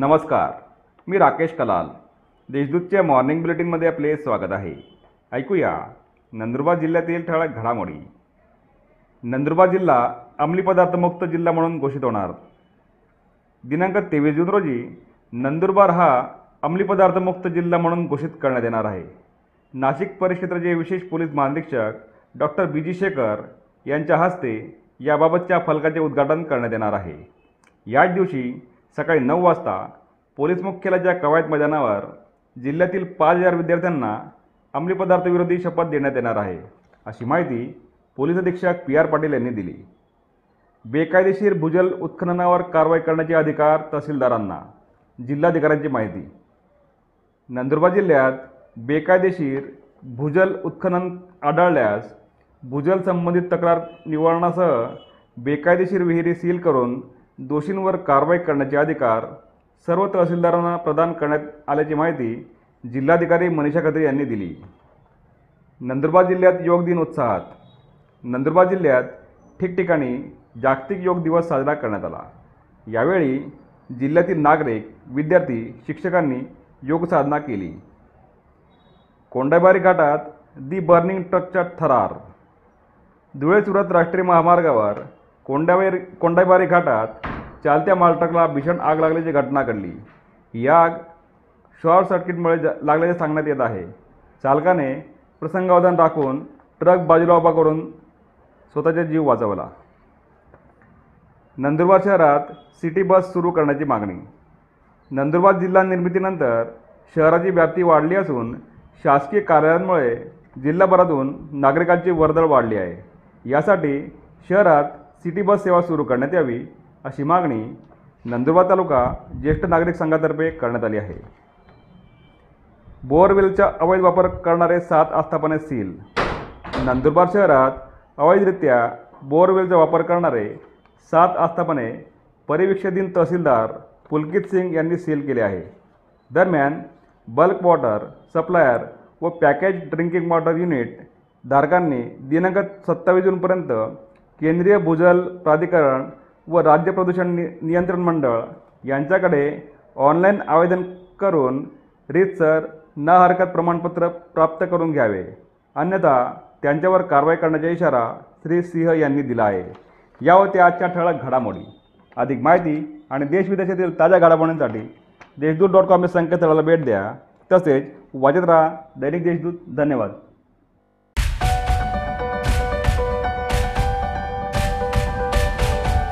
नमस्कार मी राकेश कलाल. देशदूतच्या मॉर्निंग बुलेटिनमध्ये आपले स्वागत आहे. ऐकूया नंदुरबार जिल्ह्यातील ठळक घडामोडी. नंदुरबार जिल्हा अंमली पदार्थमुक्त जिल्हा म्हणून घोषित होणार. दिनांक तेवीस जून रोजी नंदुरबार हा अंमली पदार्थमुक्त जिल्हा म्हणून घोषित करण्यात येणार आहे. नाशिक परिक्षेत्राचे विशेष पोलीस महानिरीक्षक डॉक्टर बी जी शेखर यांच्या हस्ते याबाबतच्या फलकाचे उद्घाटन करण्यात येणार आहे. याच दिवशी सकाळी नऊ वाजता पोलीस मुख्यालयाच्या कवायत मैदानावर जिल्ह्यातील पाच हजार विद्यार्थ्यांना अंमली पदार्थविरोधी शपथ देण्यात येणार आहे अशी माहिती पोलीस अधीक्षक पी आर पाटील यांनी दिली. बेकायदेशीर भूजल उत्खननावर कारवाई करण्याचे अधिकार तहसीलदारांना जिल्हाधिकाऱ्यांची माहिती. नंदुरबार जिल्ह्यात बेकायदेशीर भूजल उत्खनन आढळल्यास भूजल संबंधित तक्रार निवारणासह बेकायदेशीर विहिरी सील करून दोषींवर कारवाई करण्याचे अधिकार सर्व तहसीलदारांना प्रदान करण्यात आल्याची माहिती जिल्हाधिकारी मनीषा खत्री यांनी दिली. नंदुरबार जिल्ह्यात योग दिन उत्साहात. नंदुरबार जिल्ह्यात ठिकठिकाणी जागतिक योग दिवस साजरा करण्यात आला. यावेळी जिल्ह्यातील नागरिक विद्यार्थी शिक्षकांनी योग साधना केली. कोंडाबारी घाटात दी बर्निंग ट्रकचा थरार. धुळे सुरत राष्ट्रीय महामार्गावर कोंडाबारी कोंडाबारी घाटात चालत्या मालट्रकला भीषण आग लागल्याची घटना घडली. ही आग शॉर्ट सर्किटमुळे ज- लागल्याचे सांगण्यात येत आहे. चालकाने प्रसंगावधान राखून ट्रक बाजूला उभा करून स्वतःचा जीव वाचवला. नंदुरबार शहरात सिटी बस सुरू करण्याची मागणी. नंदुरबार जिल्हा निर्मितीनंतर शहराची व्याप्ती वाढली असून शासकीय कार्यालयांमुळे जिल्हाभरातून नागरिकांची वर्दळ वाढली आहे. यासाठी शहरात सिटी बस सेवा सुरू करण्यात यावी अशी मागणी नंदुरबार तालुका ज्येष्ठ नागरिक संघातर्फे करण्यात आली आहे. बोअरवेलचा अवैध वापर करणारे सात आस्थापने सील. नंदुरबार शहरात अवैधरित्या बोअरवेलचा वापर करणारे सात आस्थापने परिवीक्षाधीन तहसीलदार पुलकित सिंग यांनी सील केले आहे. दरम्यान बल्क वॉटर सप्लायर व पॅकेज ड्रिंकिंग वॉटर युनिट धारकांनी दिनांक सत्तावीस जूनपर्यंत केंद्रीय भूजल प्राधिकरण व राज्य प्रदूषण नि नियंत्रण मंडळ यांच्याकडे ऑनलाईन आवेदन करून रीतसर न हरकत प्रमाणपत्र प्राप्त करून घ्यावे. अन्यथा त्यांच्यावर कारवाई करण्याचा इशारा श्री सिंह यांनी दिला आहे. या होत्या आजच्या ठळक घडामोडी. अधिक माहिती आणि देशविदेशातील ताज्या घडामोडींसाठी देशदूत डॉट कॉम या संकेतस्थळाला भेट द्या. तसेच वाजत राहा दैनिक देशदूत. धन्यवाद.